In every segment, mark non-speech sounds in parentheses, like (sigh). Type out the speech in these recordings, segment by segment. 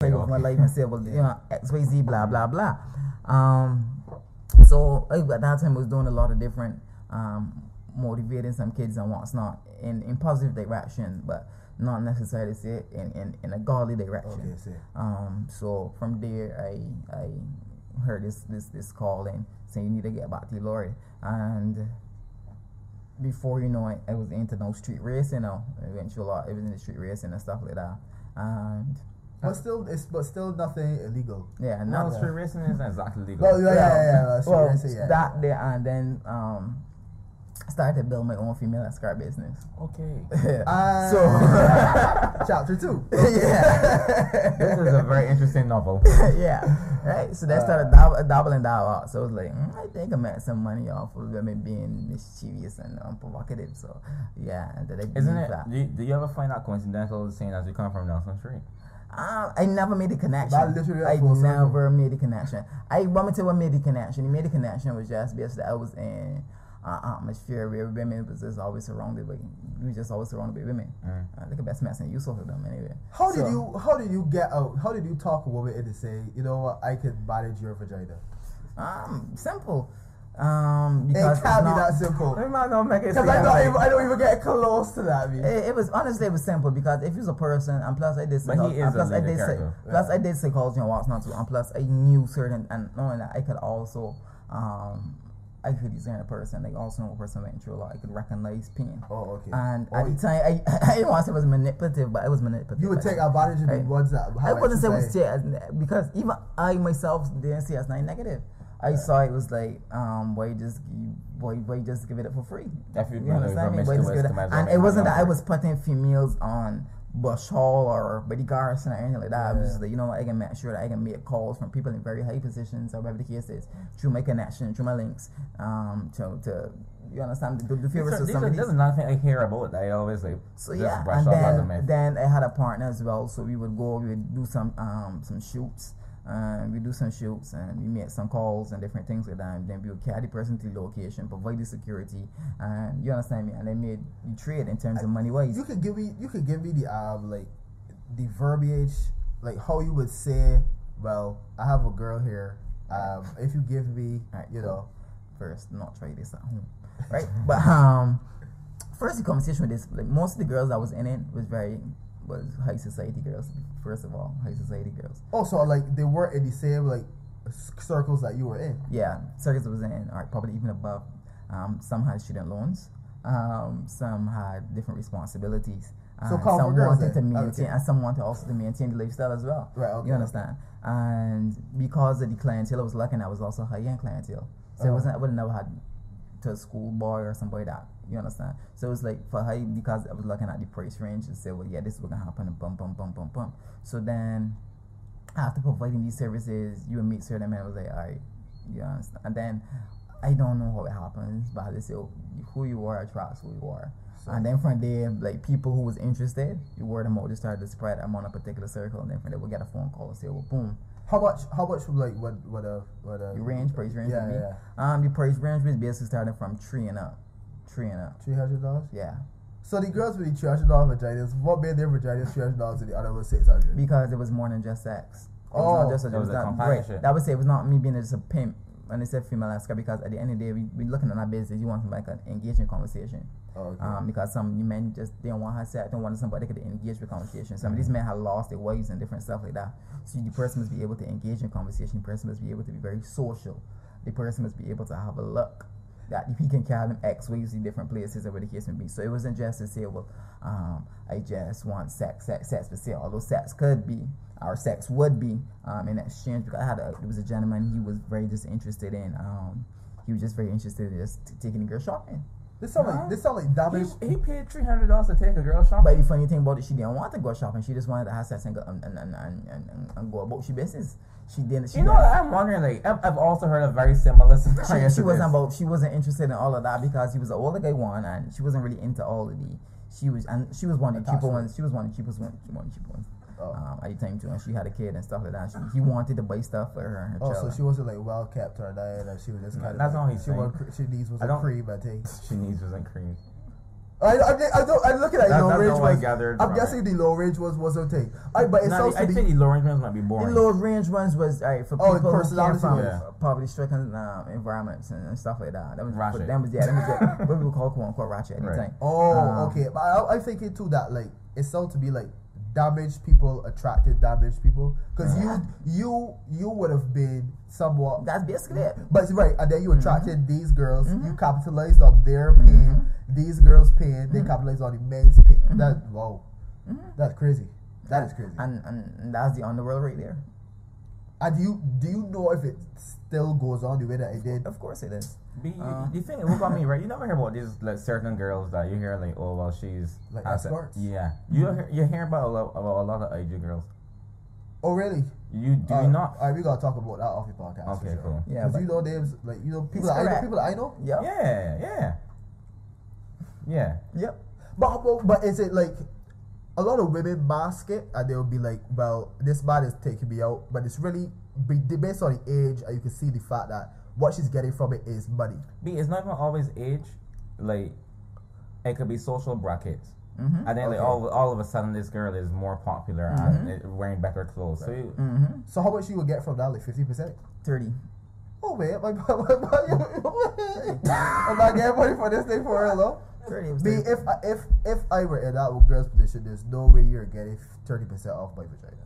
my life and say, well, you know, X, Y, Z, blah, blah, blah. Um, so at that time, I was doing a lot of different, um, motivating some kids and what's not in, in positive direction, but not necessarily say in, in, in a godly direction. Okay. Um, so from there, I I heard this this this calling saying you need to get back to the Lord, and before you know it, I was into no street racing now. Eventually, I was in the street racing and stuff like that, and But still, it's but still nothing illegal. yeah, No, now street racing isn't exactly legal. Well, yeah, yeah, yeah. yeah, street well, racing, yeah. that there and then um started to build my own female escort business. okay. (laughs) Ah. so (laughs) Chapter two. (laughs) yeah. This is a very interesting novel. yeah, right. So Uh, they started doub- doubling that out. So it was like, mm, I think I made some money off of women being mischievous and um, provocative. So yeah, and then I Isn't it? Do you, do you ever find that coincidental saying as you come from Nelson Street? I never made the connection. That literally I never made the connection. I want me to what made the connection. He made the connection was just because I was in uh, atmosphere where women was just always surrounded by we just always surrounded by women. Mm. Uh, look at best mess and use of them anyway. How did you how did you get out? How did you talk a woman into say, you know what, I could manage your vagina? Um, simple. Um, It because can't be that simple. We might not make it. Because I don't even I don't even get close to that. Me. It, it was honestly it was simple because if he's a person and plus I did But he is plus a I did psy- character. plus I did psychology and what's not too and plus I knew certain and knowing that I could also um I could discern a person like also know a person went through a lot I could recognize pain Oh, okay. and Oh, at the time I (laughs) I didn't want to say it was manipulative but it was manipulative you would take advantage of the Right. ones that I wouldn't say it was exercise. because even I myself didn't see it as nothing negative. I saw it was like, um, why just why why just give it up for free? If you You understand me? Why just give it up? might as well And it wasn't that I was putting females on Bush Hall or Betty Garrison or anything like that. I was just like, you know I can make sure that I can make calls from people in very high positions or whatever the case is through my connection, through my links, um, to to you understand do These favors are, to these some are, of these is nothing I hear about. I always like so yeah, and off as a then then I had a partner as well. So we would go, we would do some um some shoots. And we do some shoots and we make some calls and different things like that. And then we would carry the person to the location, provide the security, and you understand me. And they made the trade in terms of money wise. You could give me you could give me the um like the verbiage like how you would say, well, I have a girl here. Um, if you give me, Alright, you know, First, not try this at home, right? but (laughs) um, first the conversation with this, like most of the girls that was in it was very was high society girls. First of all, high society girls. Oh, so like they weren't in the same like circles that you were in. Yeah, circus was in, or probably even above. Um, some had student loans. Um, some had different responsibilities. So and call for some wanted to maintain, Okay. and some wanted also to maintain the lifestyle as well. Right, okay. You understand? And because of the clientele I was looking at I was also high end clientele, so it Oh. wasn't. I would have never had to a school boy or somebody that you understand. So it was like for high because I was looking at the price range and said, well, yeah, this is what's gonna happen, and bum bum bum bum bum. So then after providing these services, you would meet certain men. I was like, all right, you understand. And then I don't know how it happens, but they say oh, who you are attracts who you are. So- and then from there, like people who was interested, you word of mouth just started to spread. I'm on a particular circle, and then from there we get a phone call and say, well, boom, How much? How much? Like what? What? Uh, what? Uh, the range, price range Yeah, would yeah. Um, the price range is basically starting from three and up, three and up. Three hundred dollars. Yeah, So the girls with the three hundred dollar vaginas, what made their vaginas three hundred dollars and the other was six hundred? because it was more than just sex. It Oh. was not just a, There it was was a not, companionship. right. That would say it was not me being just a pimp when they said female escort because at the end of the day, we we looking at our business. You want some like an engaging conversation. Oh, okay. Um, because some men just they don't want to have sex, don't want somebody that could engage with conversation. Some of these men have lost their wives and different stuff like that. So the person must be able to engage in conversation. The person must be able to be very social. The person must be able to have a look that (laughs) he can carry them X, Y, Z different places or whatever the case may be. So it wasn't just to say, well, um, I just want sex, sex, sex for sale. Although sex could be, or sex would be, um, in exchange. Because I had a, there was a gentleman, he was very just interested in, um, he was just very interested in just taking the girl shopping. This sound like this sound like damage. He, he paid three hundred dollars to take a girl shopping. But the funny thing about it, she didn't want to go shopping. She just wanted to have sex and go and, and, and, and, and, go about she business. She didn't. She you know, what? I'm wondering. Like, I've, I've also heard a very similar scenario. she, she wasn't about. She wasn't interested in all of that because he was an older guy one, and she wasn't really into all of the. She was and she was one of the cheaper ones. She was one of the cheapest ones. One of the cheaper ones. Oh. Um, at the time too, and she had a kid and stuff like that. She, he wanted to buy stuff for her. Her Oh, so she wasn't like well kept or diet, and she was just No, kind of. that's like, all he's she saying. want She needs was I a cream and things. She needs was cream. I, I, I don't. I'm looking at That- low range all I ones. gathered I'm guessing the low range was was okay. I, but it sounds I to be. think the low range ones might be boring. The low range ones was alright for Oh, people who came from Yeah. poverty-stricken um, environments and, and stuff like that. That was Ratchet. them was yeah, That was yeah, (laughs) what we would call quote unquote ratchet at the Right. time. Oh, Um, okay. But I, I'm thinking too that like it sounds to be like damaged people attracted damaged people because Yeah. you you you would have been somewhat. That's basically it. But right, and then you attracted these girls. You Mhm. capitalized on their pain. These girls' pain. They Mhm. capitalized on the men's pain. That wow, Mhm. that's crazy. That is crazy. And and that's the underworld right there. And do you do you know if it still goes on the way that it did? Of course it is. Be, Uh. the thing what got me right, you never hear about these like certain girls that you hear like, oh well, she's Like has a- escorts? Yeah, you hear, you hear about a lot, about a lot of IG girls. Oh really? You do Uh, not? All right, we gotta talk about that off the podcast. Okay, sure. cool. Yeah, Because you know names like you know people It's that I know, people that I know. Yep. Yeah, yeah, (laughs) yeah. Yep. But, but but is it like a lot of women mask it and they'll be like, well, this man is taking me out, but it's really based on the age, and you can see the fact that what she's getting from it is money. B, it's not even always age. Like, it could be social brackets. Mm-hmm. And then like all all of a sudden, this girl is more popular and wearing better clothes. So you, Mm-hmm. So how much you would get from that? Like fifty percent. Thirty. Oh man, my, my, I'm not getting money for this thing for real though. Thirty. Me, if I, if if I were in that girl's position, there's no way you're getting thirty percent off my vagina.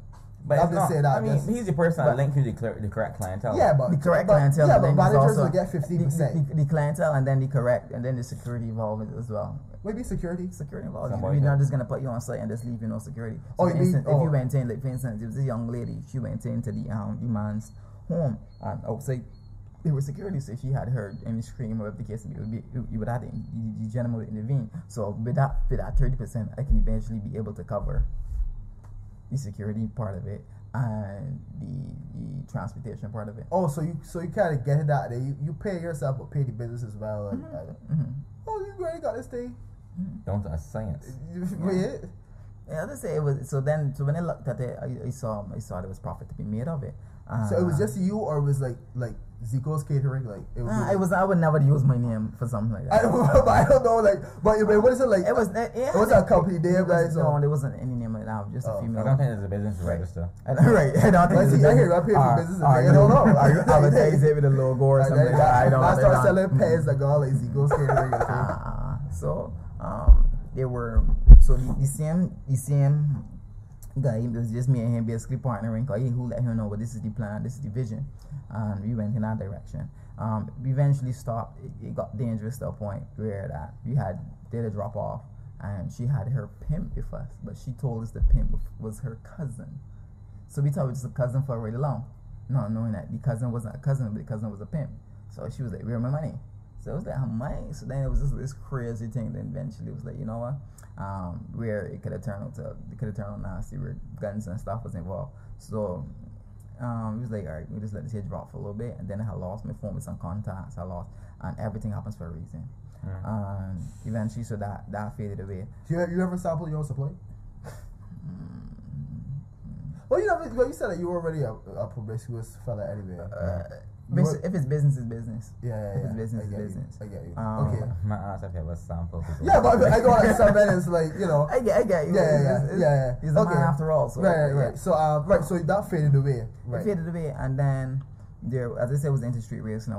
but I'm it's just saying that I mean, just- he's the person that but- linked you to the, clear, the correct clientele. Yeah, but the correct but, clientele. Yeah, and but then there's managers also will get fifteen percent. the, the clientele and then the correct and then the security involved as well. Maybe security. Security involved. Somebody We're not just gonna put you on site and just leave you no security. So Oh, for you mean- instance, if oh. you went in, like for instance, it was a young lady. She went into the um the man's home and outside there was security. So if she had heard any scream or if the case, it would be you, you would have to you, you gentleman would intervene. So with that with that thirty percent, I can eventually be able to cover the security part of it and the the transportation part of it. Oh, so you so you kind of get that. Then you, you pay yourself, but pay the business as well. And, and- hmm oh, you already got (laughs) this thing. Don't a science. You- yeah. Yeah, let's say it was. So then, so when I looked at it, I, I saw I saw there was profit to be made of it. So it was Uh, just you, or it was like like Zico's catering, like it was. Uh, it was. I would never use my name for something like (laughs) I that. don't, I don't know, like, but, but what is it like? It was. Uh, yeah, It was a company name, it was- guys. No, So, there wasn't any name like that. Just Oh. a I female. I don't think there's a business Right. register. (laughs) I don't- right. I don't think. Let's it's see, a I hear business- I pay for business I don't know. (laughs) Are you I don't advertising it with a logo or something like that? I don't. I I start selling mm. pens that go like Zico's catering. okay? Ah, so um, they were so the, the same the same guy. It was just me and him basically partnering. Cause he who let him know, well, this is the plan, this is the vision, and we went in that direction. Um, we eventually stopped. It, it got dangerous to a point where that we had did a drop off, and she had her pimp with us, but she told us the pimp was her cousin. So we thought it was a cousin for really long, not knowing that the cousin wasn't a cousin, but the cousin was a pimp. So she was like, "Where my money?" So it was like, "How money?" So then it was just this crazy thing. Then eventually it was like, you know what? Um, where it could have turned out to, it could have turned out nasty, where guns and stuff was involved. So um, it was like, all right, we just let this here drop for a little bit, and then I lost my phone with some contacts. I lost, and everything happens for a reason. Mm. Um, eventually, so that that faded away. You, you ever sample your own supply? Mm, Well, you never. Well, you said that you were already a, a promiscuous fella anyway. Uh, You basi- were- if it's business, it's business. yeah, yeah, if yeah. it's business, it's get you. business. I get you. Um, okay. My ass if you have a sample. Yeah, but I know like some men is like you know. I get, I get you. Yeah, yeah, yeah, it's- yeah, yeah. He's a Okay. man after all. So right, right, right. So, um, right. So that faded away. It faded away, and then there, as I said, was the interstate racing. I